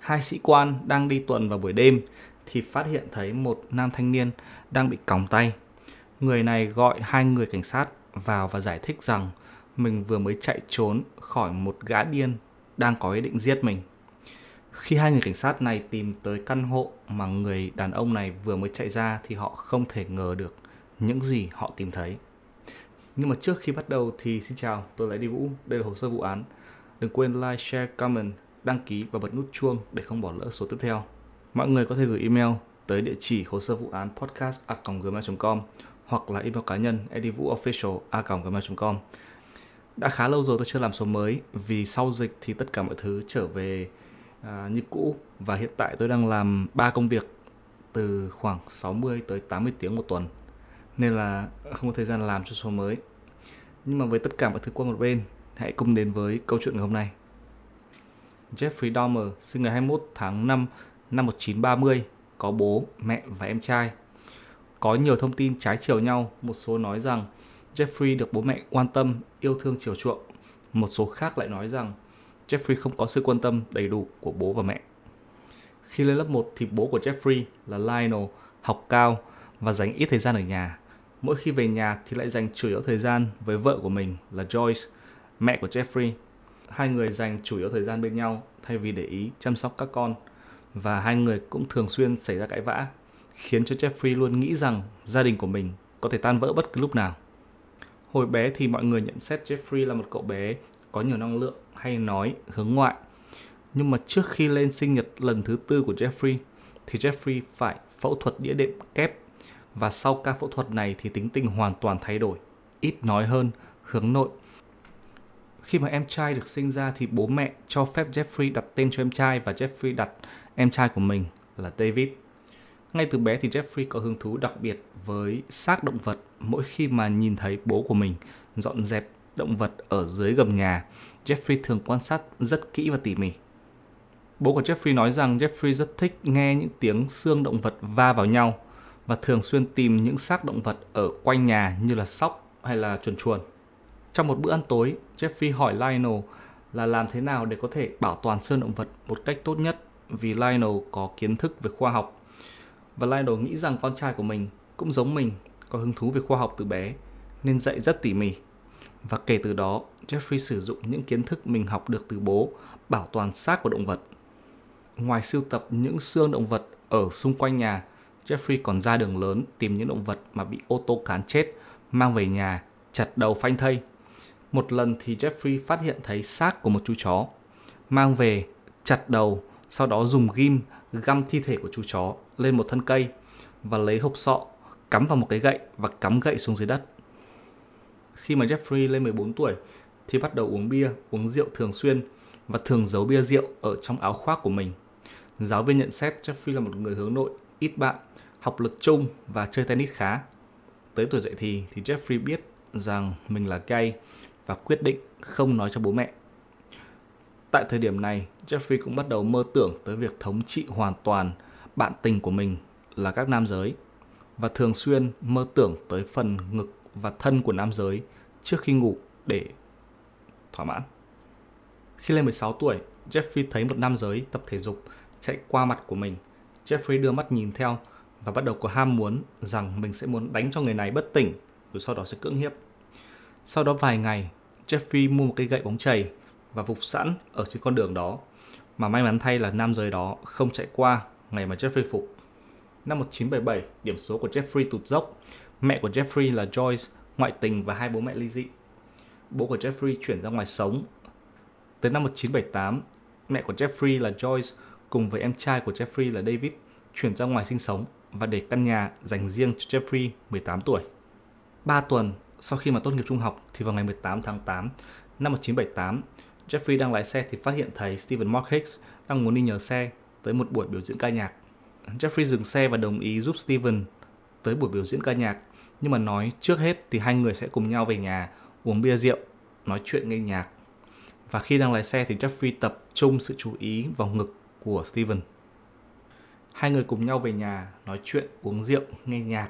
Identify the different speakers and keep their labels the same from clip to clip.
Speaker 1: hai sĩ quan đang đi tuần vào buổi đêm thì phát hiện thấy một nam thanh niên đang bị còng tay. Người này gọi hai người cảnh sát vào và giải thích rằng mình vừa mới chạy trốn khỏi một gã điên đang có ý định giết mình. Khi hai người cảnh sát này tìm tới căn hộ mà người đàn ông này vừa mới chạy ra thì họ không thể ngờ được những gì họ tìm thấy. Nhưng mà trước khi bắt đầu thì xin chào, tôi là Đi Vũ, đây là hồ sơ vụ án. Đừng quên like, share, comment, đăng ký và bật nút chuông để không bỏ lỡ số tiếp theo. Mọi người có thể gửi email tới địa chỉ hồ sơ vụ án podcast@gmail.com hoặc là email cá nhân edivuofficial@gmail.com. đã khá lâu rồi tôi chưa làm số mới vì sau dịch thì tất cả mọi thứ trở về à, như cũ và hiện tại tôi đang làm 3 công việc từ khoảng 60 tới 80 tiếng một tuần nên là không có thời gian làm cho số mới nhưng mà với tất cả mọi thứ qua một bên hãy cùng đến với câu chuyện ngày hôm nay Jeffrey Dahmer sinh ngày 21 tháng 5 năm 1930 có bố, mẹ và em trai. Có nhiều thông tin trái chiều nhau, một số nói rằng Jeffrey được bố mẹ quan tâm, yêu thương chiều chuộng. Một số khác lại nói rằng Jeffrey không có sự quan tâm đầy đủ của bố và mẹ. Khi lên lớp 1 thì bố của Jeffrey là Lionel học cao và dành ít thời gian ở nhà. Mỗi khi về nhà thì lại dành chủ yếu thời gian với vợ của mình là Joyce, mẹ của Jeffrey. Hai người dành chủ yếu thời gian bên nhau thay vì để ý chăm sóc các con và hai người cũng thường xuyên xảy ra cãi vã, khiến cho Jeffrey luôn nghĩ rằng gia đình của mình có thể tan vỡ bất cứ lúc nào. Hồi bé thì mọi người nhận xét Jeffrey là một cậu bé có nhiều năng lượng hay nói hướng ngoại. Nhưng mà trước khi lên sinh nhật lần thứ tư của Jeffrey thì Jeffrey phải phẫu thuật đĩa đệm kép và sau ca phẫu thuật này thì tính tình hoàn toàn thay đổi, ít nói hơn, hướng nội. Khi mà em trai được sinh ra thì bố mẹ cho phép Jeffrey đặt tên cho em trai và Jeffrey đặt em trai của mình là David. Ngay từ bé thì Jeffrey có hứng thú đặc biệt với xác động vật mỗi khi mà nhìn thấy bố của mình dọn dẹp động vật ở dưới gầm nhà. Jeffrey thường quan sát rất kỹ và tỉ mỉ. Bố của Jeffrey nói rằng Jeffrey rất thích nghe những tiếng xương động vật va vào nhau và thường xuyên tìm những xác động vật ở quanh nhà như là sóc hay là chuồn chuồn. Trong một bữa ăn tối, Jeffrey hỏi Lionel là làm thế nào để có thể bảo toàn xương động vật một cách tốt nhất vì Lionel có kiến thức về khoa học. Và Lionel nghĩ rằng con trai của mình cũng giống mình, có hứng thú về khoa học từ bé, nên dạy rất tỉ mỉ. Và kể từ đó, Jeffrey sử dụng những kiến thức mình học được từ bố bảo toàn xác của động vật. Ngoài sưu tập những xương động vật ở xung quanh nhà, Jeffrey còn ra đường lớn tìm những động vật mà bị ô tô cán chết, mang về nhà, chặt đầu phanh thây. Một lần thì Jeffrey phát hiện thấy xác của một chú chó, mang về, chặt đầu sau đó dùng ghim găm thi thể của chú chó lên một thân cây và lấy hộp sọ cắm vào một cái gậy và cắm gậy xuống dưới đất. Khi mà Jeffrey lên 14 tuổi thì bắt đầu uống bia, uống rượu thường xuyên và thường giấu bia rượu ở trong áo khoác của mình. Giáo viên nhận xét Jeffrey là một người hướng nội, ít bạn, học lực chung và chơi tennis khá. Tới tuổi dậy thì thì Jeffrey biết rằng mình là gay và quyết định không nói cho bố mẹ. Tại thời điểm này, Jeffrey cũng bắt đầu mơ tưởng tới việc thống trị hoàn toàn bạn tình của mình là các nam giới và thường xuyên mơ tưởng tới phần ngực và thân của nam giới trước khi ngủ để thỏa mãn. Khi lên 16 tuổi, Jeffrey thấy một nam giới tập thể dục chạy qua mặt của mình. Jeffrey đưa mắt nhìn theo và bắt đầu có ham muốn rằng mình sẽ muốn đánh cho người này bất tỉnh rồi sau đó sẽ cưỡng hiếp. Sau đó vài ngày, Jeffrey mua một cây gậy bóng chày và phục sẵn ở trên con đường đó. Mà may mắn thay là nam giới đó không chạy qua ngày mà Jeffrey phục. Năm 1977, điểm số của Jeffrey tụt dốc. Mẹ của Jeffrey là Joyce, ngoại tình và hai bố mẹ ly dị. Bố của Jeffrey chuyển ra ngoài sống. Tới năm 1978, mẹ của Jeffrey là Joyce cùng với em trai của Jeffrey là David chuyển ra ngoài sinh sống và để căn nhà dành riêng cho Jeffrey 18 tuổi. 3 tuần sau khi mà tốt nghiệp trung học thì vào ngày 18 tháng 8 năm 1978, Jeffrey đang lái xe thì phát hiện thấy Stephen Mark Hicks đang muốn đi nhờ xe tới một buổi biểu diễn ca nhạc. Jeffrey dừng xe và đồng ý giúp Stephen tới buổi biểu diễn ca nhạc, nhưng mà nói trước hết thì hai người sẽ cùng nhau về nhà uống bia rượu, nói chuyện nghe nhạc. Và khi đang lái xe thì Jeffrey tập trung sự chú ý vào ngực của Stephen. Hai người cùng nhau về nhà nói chuyện, uống rượu, nghe nhạc.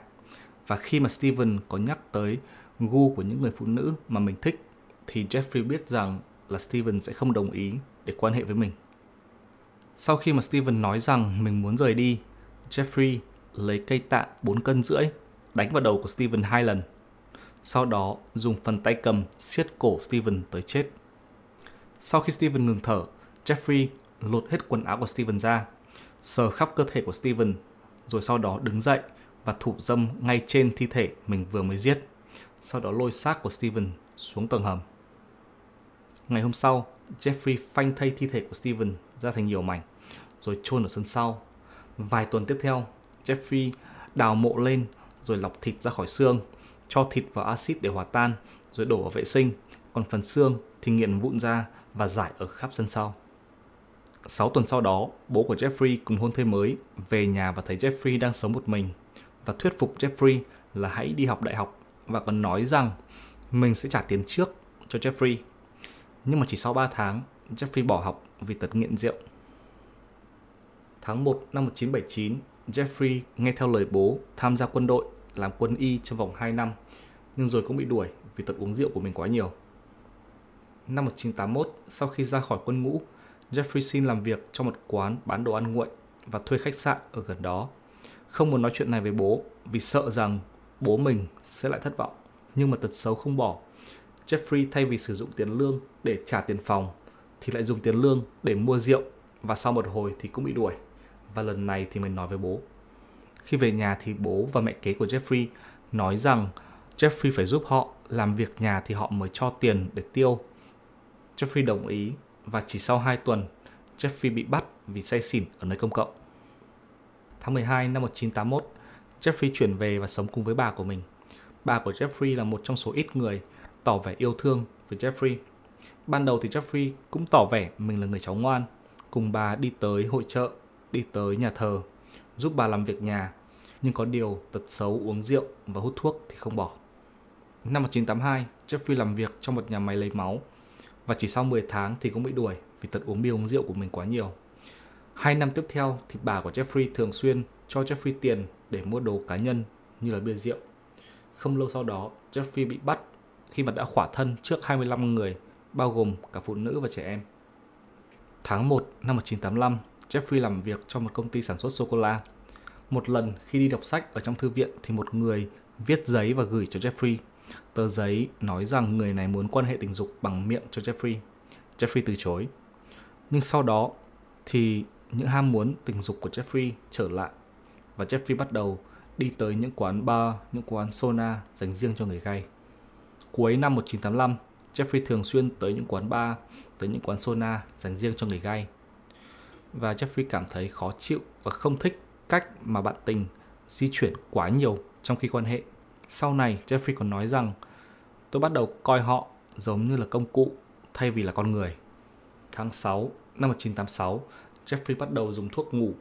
Speaker 1: Và khi mà Stephen có nhắc tới gu của những người phụ nữ mà mình thích thì Jeffrey biết rằng là Steven sẽ không đồng ý để quan hệ với mình. Sau khi mà Steven nói rằng mình muốn rời đi, Jeffrey lấy cây tạ 4 cân rưỡi đánh vào đầu của Steven hai lần. Sau đó dùng phần tay cầm siết cổ Steven tới chết. Sau khi Steven ngừng thở, Jeffrey lột hết quần áo của Steven ra, sờ khắp cơ thể của Steven, rồi sau đó đứng dậy và thủ dâm ngay trên thi thể mình vừa mới giết. Sau đó lôi xác của Steven xuống tầng hầm. Ngày hôm sau, Jeffrey phanh thây thi thể của Steven ra thành nhiều mảnh, rồi chôn ở sân sau. Vài tuần tiếp theo, Jeffrey đào mộ lên rồi lọc thịt ra khỏi xương, cho thịt vào axit để hòa tan, rồi đổ vào vệ sinh, còn phần xương thì nghiền vụn ra và giải ở khắp sân sau. 6 tuần sau đó, bố của Jeffrey cùng hôn thê mới về nhà và thấy Jeffrey đang sống một mình và thuyết phục Jeffrey là hãy đi học đại học và còn nói rằng mình sẽ trả tiền trước cho Jeffrey. Nhưng mà chỉ sau 3 tháng, Jeffrey bỏ học vì tật nghiện rượu. Tháng 1 năm 1979, Jeffrey nghe theo lời bố tham gia quân đội làm quân y trong vòng 2 năm, nhưng rồi cũng bị đuổi vì tật uống rượu của mình quá nhiều. Năm 1981, sau khi ra khỏi quân ngũ, Jeffrey xin làm việc trong một quán bán đồ ăn nguội và thuê khách sạn ở gần đó. Không muốn nói chuyện này với bố vì sợ rằng bố mình sẽ lại thất vọng. Nhưng mà tật xấu không bỏ. Jeffrey thay vì sử dụng tiền lương để trả tiền phòng thì lại dùng tiền lương để mua rượu và sau một hồi thì cũng bị đuổi. Và lần này thì mình nói với bố. Khi về nhà thì bố và mẹ kế của Jeffrey nói rằng Jeffrey phải giúp họ làm việc nhà thì họ mới cho tiền để tiêu. Jeffrey đồng ý và chỉ sau 2 tuần, Jeffrey bị bắt vì say xỉn ở nơi công cộng. Tháng 12 năm 1981, Jeffrey chuyển về và sống cùng với bà của mình. Bà của Jeffrey là một trong số ít người tỏ vẻ yêu thương với Jeffrey. Ban đầu thì Jeffrey cũng tỏ vẻ mình là người cháu ngoan, cùng bà đi tới hội chợ, đi tới nhà thờ, giúp bà làm việc nhà, nhưng có điều tật xấu uống rượu và hút thuốc thì không bỏ. Năm 1982, Jeffrey làm việc trong một nhà máy lấy máu và chỉ sau 10 tháng thì cũng bị đuổi vì tật uống bia uống rượu của mình quá nhiều. Hai năm tiếp theo thì bà của Jeffrey thường xuyên cho Jeffrey tiền để mua đồ cá nhân như là bia rượu. Không lâu sau đó, Jeffrey bị bắt khi mà đã khỏa thân trước 25 người, bao gồm cả phụ nữ và trẻ em. Tháng 1 năm 1985, Jeffrey làm việc cho một công ty sản xuất sô-cô-la. Một lần khi đi đọc sách ở trong thư viện thì một người viết giấy và gửi cho Jeffrey. Tờ giấy nói rằng người này muốn quan hệ tình dục bằng miệng cho Jeffrey. Jeffrey từ chối. Nhưng sau đó thì những ham muốn tình dục của Jeffrey trở lại và Jeffrey bắt đầu đi tới những quán bar, những quán sauna dành riêng cho người gay. Cuối năm 1985, Jeffrey thường xuyên tới những quán bar, tới những quán sauna dành riêng cho người gay. Và Jeffrey cảm thấy khó chịu và không thích cách mà bạn tình di chuyển quá nhiều trong khi quan hệ. Sau này, Jeffrey còn nói rằng tôi bắt đầu coi họ giống như là công cụ thay vì là con người. Tháng 6 năm 1986, Jeffrey bắt đầu dùng thuốc ngủ,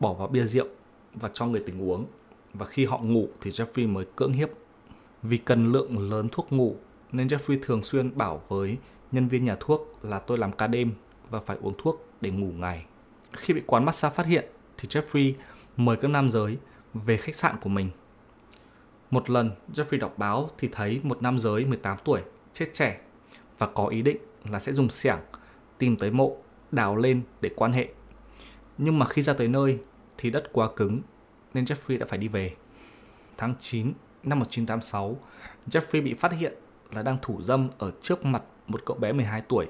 Speaker 1: bỏ vào bia rượu và cho người tình uống. Và khi họ ngủ thì Jeffrey mới cưỡng hiếp. Vì cần lượng lớn thuốc ngủ, nên Jeffrey thường xuyên bảo với nhân viên nhà thuốc là tôi làm ca đêm và phải uống thuốc để ngủ ngày. Khi bị quán massage phát hiện thì Jeffrey mời các nam giới về khách sạn của mình. Một lần, Jeffrey đọc báo thì thấy một nam giới 18 tuổi, chết trẻ và có ý định là sẽ dùng xẻng tìm tới mộ, đào lên để quan hệ. Nhưng mà khi ra tới nơi thì đất quá cứng nên Jeffrey đã phải đi về. Tháng 9 năm 1986, Jeffrey bị phát hiện là đang thủ dâm ở trước mặt một cậu bé 12 tuổi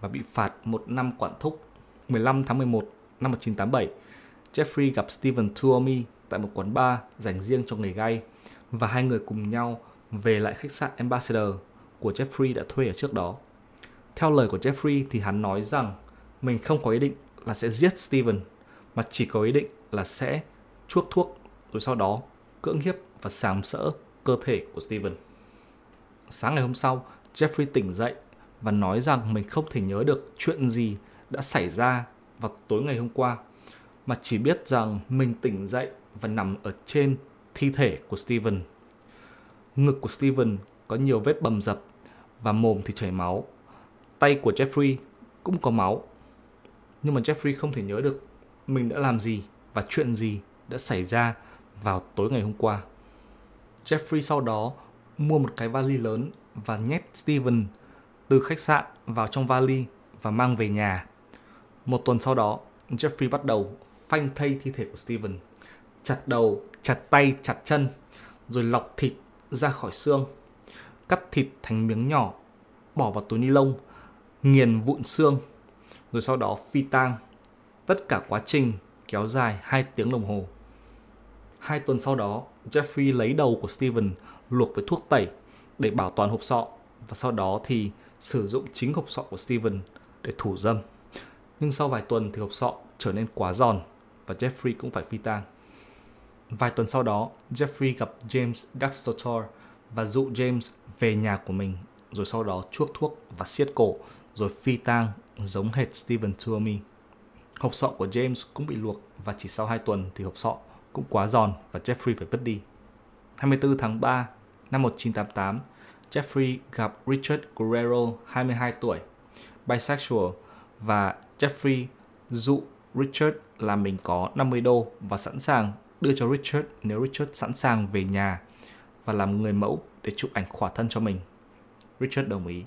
Speaker 1: và bị phạt một năm quản thúc. 15 tháng 11 năm 1987, Jeffrey gặp Stephen Tuomi tại một quán bar dành riêng cho người gay và hai người cùng nhau về lại khách sạn Ambassador của Jeffrey đã thuê ở trước đó. Theo lời của Jeffrey thì hắn nói rằng mình không có ý định là sẽ giết Steven mà chỉ có ý định là sẽ chuốc thuốc rồi sau đó cưỡng hiếp và sàm sỡ cơ thể của Steven. Sáng ngày hôm sau, Jeffrey tỉnh dậy và nói rằng mình không thể nhớ được chuyện gì đã xảy ra vào tối ngày hôm qua mà chỉ biết rằng mình tỉnh dậy và nằm ở trên thi thể của Steven. Ngực của Steven có nhiều vết bầm dập và mồm thì chảy máu. Tay của Jeffrey cũng có máu. Nhưng mà Jeffrey không thể nhớ được mình đã làm gì và chuyện gì đã xảy ra vào tối ngày hôm qua. Jeffrey sau đó mua một cái vali lớn và nhét Steven từ khách sạn vào trong vali và mang về nhà. Một tuần sau đó, Jeffrey bắt đầu phanh thây thi thể của Steven, chặt đầu, chặt tay, chặt chân, rồi lọc thịt ra khỏi xương, cắt thịt thành miếng nhỏ, bỏ vào túi ni lông, nghiền vụn xương, rồi sau đó phi tang. Tất cả quá trình kéo dài 2 tiếng đồng hồ. Hai tuần sau đó, Jeffrey lấy đầu của Steven luộc với thuốc tẩy để bảo toàn hộp sọ và sau đó thì sử dụng chính hộp sọ của Steven để thủ dâm. Nhưng sau vài tuần thì hộp sọ trở nên quá giòn và Jeffrey cũng phải phi tang. Vài tuần sau đó, Jeffrey gặp James Daxotor và dụ James về nhà của mình rồi sau đó chuốc thuốc và siết cổ rồi phi tang giống hệt Stephen Tuomi. Hộp sọ của James cũng bị luộc và chỉ sau 2 tuần thì hộp sọ cũng quá giòn và Jeffrey phải vứt đi. 24 tháng 3 năm 1988, Jeffrey gặp Richard Guerrero, 22 tuổi, bisexual và Jeffrey dụ Richard là mình có 50 đô và sẵn sàng đưa cho Richard nếu Richard sẵn sàng về nhà và làm người mẫu để chụp ảnh khỏa thân cho mình. Richard đồng ý.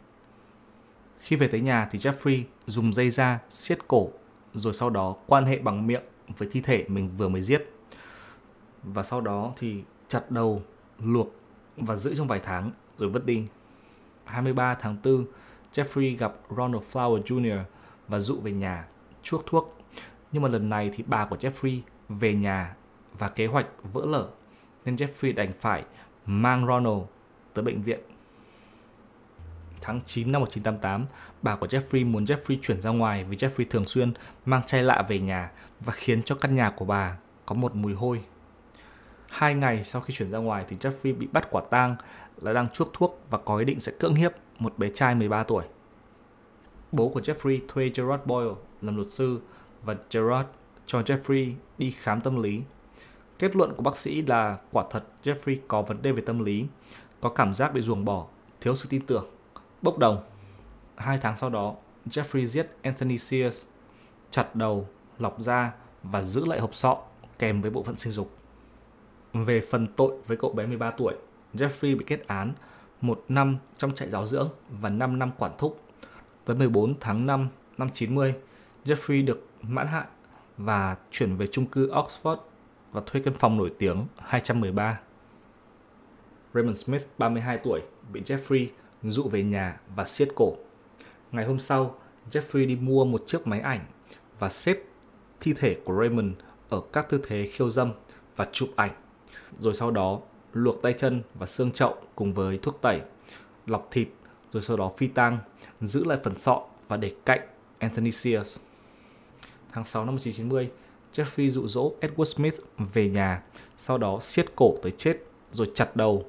Speaker 1: Khi về tới nhà thì Jeffrey dùng dây da siết cổ rồi sau đó quan hệ bằng miệng với thi thể mình vừa mới giết. Và sau đó thì chặt đầu, luộc và giữ trong vài tháng rồi vứt đi. 23 tháng 4, Jeffrey gặp Ronald Flower Jr. và dụ về nhà, chuốc thuốc. Nhưng mà lần này thì bà của Jeffrey về nhà và kế hoạch vỡ lở nên Jeffrey đành phải mang Ronald tới bệnh viện. Tháng 9 năm 1988, bà của Jeffrey muốn Jeffrey chuyển ra ngoài vì Jeffrey thường xuyên mang chai lạ về nhà và khiến cho căn nhà của bà có một mùi hôi. Hai ngày sau khi chuyển ra ngoài thì Jeffrey bị bắt quả tang là đang chuốc thuốc và có ý định sẽ cưỡng hiếp một bé trai 13 tuổi. Bố của Jeffrey thuê Gerard Boyle làm luật sư và Gerard cho Jeffrey đi khám tâm lý. Kết luận của bác sĩ là quả thật Jeffrey có vấn đề về tâm lý, có cảm giác bị ruồng bỏ, thiếu sự tin tưởng, bốc đồng. Hai tháng sau đó, Jeffrey giết Anthony Sears, chặt đầu, lọc da và giữ lại hộp sọ kèm với bộ phận sinh dục. Về phần tội với cậu bé 13 tuổi, Jeffrey bị kết án một năm trong trại giáo dưỡng và 5 năm quản thúc. Tới 14 tháng 5 năm 90, Jeffrey được mãn hạn và chuyển về chung cư Oxford và thuê căn phòng nổi tiếng 213. Raymond Smith, 32 tuổi, bị Jeffrey dụ về nhà và siết cổ. Ngày hôm sau, Jeffrey đi mua một chiếc máy ảnh và xếp thi thể của Raymond ở các tư thế khiêu dâm và chụp ảnh. Rồi sau đó luộc tay chân và xương chậu cùng với thuốc tẩy, lọc thịt, rồi sau đó phi tang, giữ lại phần sọ và để cạnh Anthony Sears. Tháng 6 năm 1990, Jeffrey dụ dỗ Edward Smith về nhà, sau đó siết cổ tới chết, rồi chặt đầu,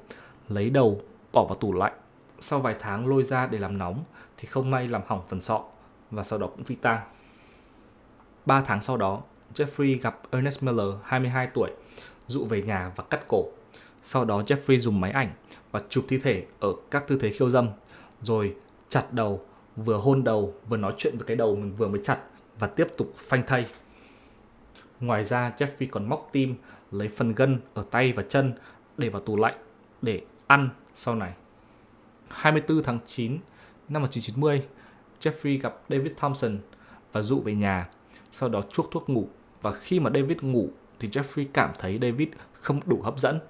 Speaker 1: lấy đầu, bỏ vào tủ lạnh. Sau vài tháng lôi ra để làm nóng, thì không may làm hỏng phần sọ, và sau đó cũng phi tang. Ba tháng sau đó, Jeffrey gặp Ernest Miller, 22 tuổi, dụ về nhà và cắt cổ. Sau đó Jeffrey dùng máy ảnh và chụp thi thể ở các tư thế khiêu dâm, rồi chặt đầu, vừa hôn đầu, vừa nói chuyện với cái đầu mình vừa mới chặt và tiếp tục phanh thây. Ngoài ra, Jeffrey còn móc tim, lấy phần gân ở tay và chân để vào tủ lạnh để ăn sau này. 24 tháng 9 năm 1990, Jeffrey gặp David Thompson và dụ về nhà, sau đó chuốc thuốc ngủ và khi mà David ngủ thì Jeffrey cảm thấy David không đủ hấp dẫn.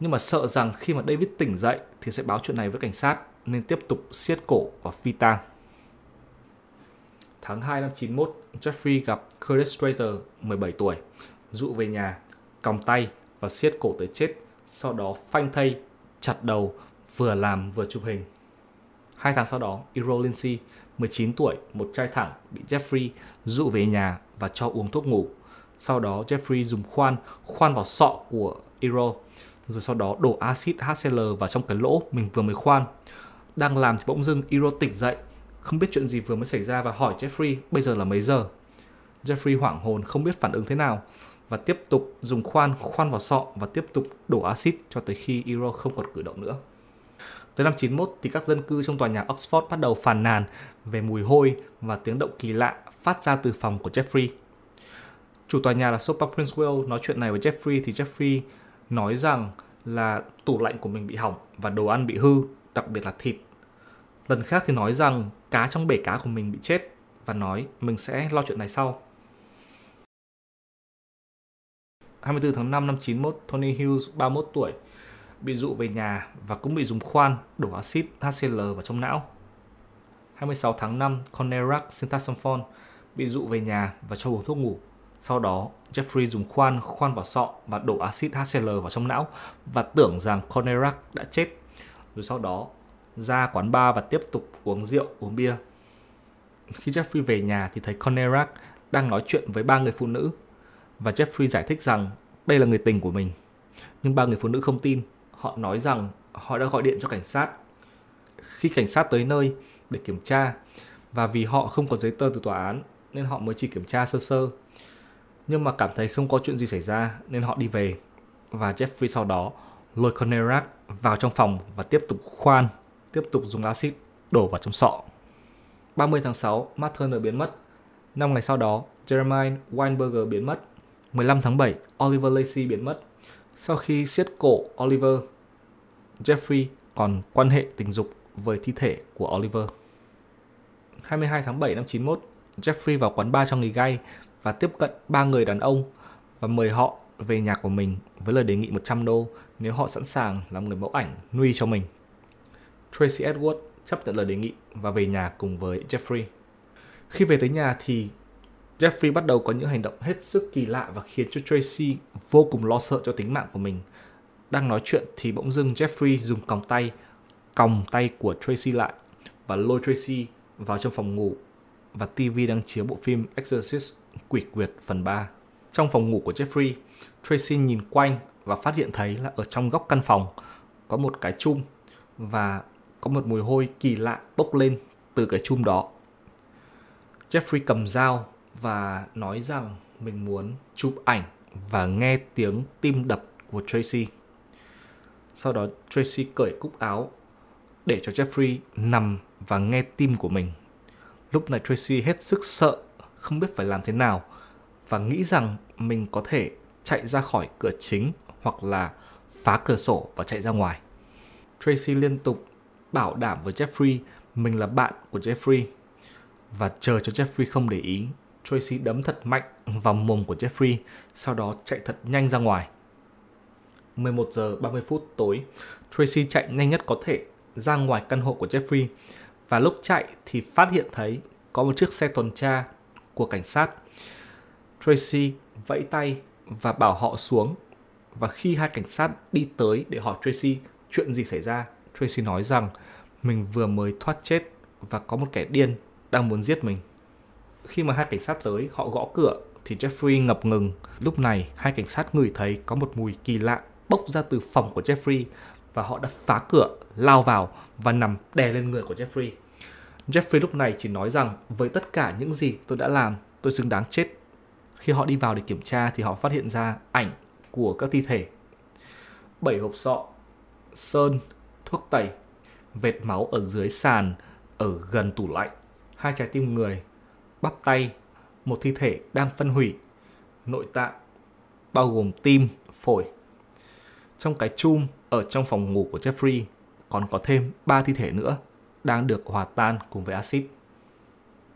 Speaker 1: Nhưng mà sợ rằng khi mà David tỉnh dậy thì sẽ báo chuyện này với cảnh sát nên tiếp tục siết cổ và phi tang. Tháng 2 năm 91, Jeffrey gặp Curtis Strater, 17 tuổi, dụ về nhà, còng tay và siết cổ tới chết, sau đó phanh thây, chặt đầu, vừa làm vừa chụp hình. Hai tháng sau đó, Iro Lindsay, 19 tuổi, một trai thẳng, bị Jeffrey dụ về nhà và cho uống thuốc ngủ. Sau đó Jeffrey dùng khoan khoan vào sọ của Iro, rồi sau đó đổ axit HCl vào trong cái lỗ mình vừa mới khoan. Đang làm thì bỗng dưng Iro tỉnh dậy không biết chuyện gì vừa mới xảy ra và hỏi Jeffrey bây giờ là mấy giờ. Jeffrey hoảng hồn không biết phản ứng thế nào và tiếp tục dùng khoan khoan vào sọ và tiếp tục đổ axit cho tới khi Iro không còn cử động nữa. Tới năm 91 thì các dân cư trong tòa nhà Oxford bắt đầu phàn nàn về mùi hôi và tiếng động kỳ lạ phát ra từ phòng của Jeffrey. Chủ tòa nhà là Sopa Princewell nói chuyện này với Jeffrey thì Jeffrey nói rằng là tủ lạnh của mình bị hỏng và đồ ăn bị hư, đặc biệt là thịt. Lần khác thì nói rằng cá trong bể cá của mình bị chết và nói mình sẽ lo chuyện này sau. 24 tháng 5 năm 91, Tony Hughes, 31 tuổi, bị dụ về nhà và cũng bị dùng khoan đổ axit HCl vào trong não. 26 tháng 5, Conerac Synthasamphon bị dụ về nhà và cho uống thuốc ngủ. Sau đó, Jeffrey dùng khoan khoan vào sọ và đổ axit HCl vào trong não và tưởng rằng Conerac đã chết. Rồi sau đó, ra quán bar và tiếp tục uống rượu, uống bia. Khi Jeffrey về nhà thì thấy Conerac đang nói chuyện với ba người phụ nữ và Jeffrey giải thích rằng đây là người tình của mình. Nhưng ba người phụ nữ không tin. Họ nói rằng họ đã gọi điện cho cảnh sát. Khi cảnh sát tới nơi để kiểm tra và vì họ không có giấy tờ từ tòa án nên họ mới chỉ kiểm tra sơ sơ. Nhưng mà cảm thấy không có chuyện gì xảy ra nên họ đi về. Và Jeffrey sau đó lôi Conerac vào trong phòng và tiếp tục khoan, tiếp tục dùng axit đổ vào trong sọ. 30 tháng 6, Matt Turner biến mất. Năm ngày sau đó, Jeremiah Weinberger biến mất. 15 tháng 7, Oliver Lacey biến mất. Sau khi siết cổ Oliver, Jeffrey còn quan hệ tình dục với thi thể của Oliver. 22 tháng 7 năm 91, Jeffrey vào quán bar cho người gay và tiếp cận ba người đàn ông và mời họ về nhà của mình với lời đề nghị 100 đô nếu họ sẵn sàng làm người mẫu ảnh nuôi cho mình. Tracy Edward chấp nhận lời đề nghị và về nhà cùng với Jeffrey. Khi về tới nhà thì Jeffrey bắt đầu có những hành động hết sức kỳ lạ và khiến cho Tracy vô cùng lo sợ cho tính mạng của mình. Đang nói chuyện thì bỗng dưng Jeffrey dùng còng tay còng tay của Tracy lại và lôi Tracy vào trong phòng ngủ và TV đang chiếu bộ phim Exorcist Quỷ Quyệt phần 3. Trong phòng ngủ của Jeffrey, Tracy nhìn quanh và phát hiện thấy là ở trong góc căn phòng có một cái chum và có một mùi hôi kỳ lạ bốc lên từ cái chum đó. Jeffrey cầm dao và nói rằng mình muốn chụp ảnh và nghe tiếng tim đập của Tracy. Sau đó Tracy cởi cúc áo để cho Jeffrey nằm và nghe tim của mình. Lúc này Tracy hết sức sợ, không biết phải làm thế nào và nghĩ rằng mình có thể chạy ra khỏi cửa chính hoặc là phá cửa sổ và chạy ra ngoài. Tracy liên tục bảo đảm với Jeffrey mình là bạn của Jeffrey và chờ cho Jeffrey không để ý. Tracy đấm thật mạnh vào mồm của Jeffrey, sau đó chạy thật nhanh ra ngoài. 11 giờ 30 phút tối, Tracy chạy nhanh nhất có thể ra ngoài căn hộ của Jeffrey và lúc chạy thì phát hiện thấy có một chiếc xe tuần tra của cảnh sát. Tracy vẫy tay và bảo họ xuống và khi hai cảnh sát đi tới để hỏi Tracy chuyện gì xảy ra, Tracy nói rằng mình vừa mới thoát chết và có một kẻ điên đang muốn giết mình. Khi mà hai cảnh sát tới, họ gõ cửa thì Jeffrey ngập ngừng. Lúc này, hai cảnh sát ngửi thấy có một mùi kỳ lạ bốc ra từ phòng của Jeffrey và họ đã phá cửa, lao vào và nằm đè lên người của Jeffrey. Jeffrey lúc này chỉ nói rằng với tất cả những gì tôi đã làm, tôi xứng đáng chết. Khi họ đi vào để kiểm tra thì họ phát hiện ra ảnh của các thi thể. Bảy hộp sọ, sơn, thuốc tẩy, vệt máu ở dưới sàn, ở gần tủ lạnh, hai trái tim người, bắp tay, một thi thể đang phân hủy, nội tạng, bao gồm tim, phổi. Trong cái chum ở trong phòng ngủ của Jeffrey còn có thêm 3 thi thể nữa đang được hòa tan cùng với axit.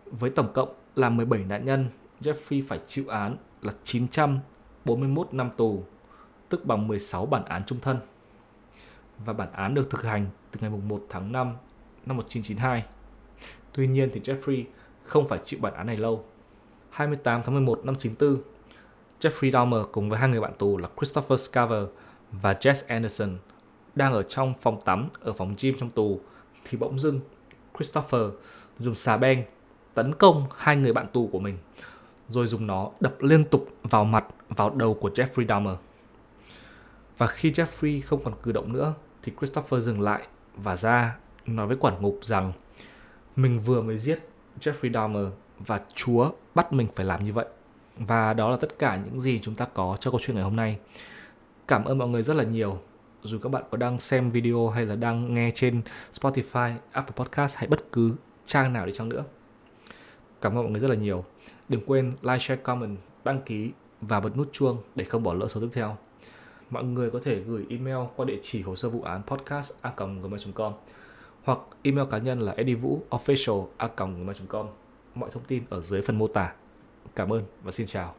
Speaker 1: Với tổng cộng là 17 nạn nhân, Jeffrey phải chịu án là 941 năm tù, tức bằng 16 bản án trung thân. Và bản án được thực hành từ ngày 1 tháng 5 năm 1992. Tuy nhiên thì Jeffrey không phải chịu bản án này lâu. 28 tháng 11 năm 94, Jeffrey Dahmer cùng với hai người bạn tù là Christopher Scarver và Jess Anderson đang ở trong phòng tắm ở phòng gym trong tù thì bỗng dưng Christopher dùng xà beng tấn công hai người bạn tù của mình rồi dùng nó đập liên tục vào mặt vào đầu của Jeffrey Dahmer. Và khi Jeffrey không còn cử động nữa thì Christopher dừng lại và ra nói với quản ngục rằng mình vừa mới giết Jeffrey Dahmer và Chúa bắt mình phải làm như vậy. Và đó là tất cả những gì chúng ta có cho câu chuyện ngày hôm nay. Cảm ơn mọi người rất là nhiều. Dù các bạn có đang xem video hay là đang nghe trên Spotify, Apple Podcast hay bất cứ trang nào đi chăng nữa. Cảm ơn mọi người rất là nhiều. Đừng quên like, share, comment, đăng ký và bật nút chuông để không bỏ lỡ số tiếp theo. Mọi người có thể gửi email qua địa chỉ hồ sơ vụ án podcast a.gmail.com hoặc email cá nhân là edivuofficial@gmail.com Mọi thông tin ở dưới phần mô tả. Cảm ơn và xin chào.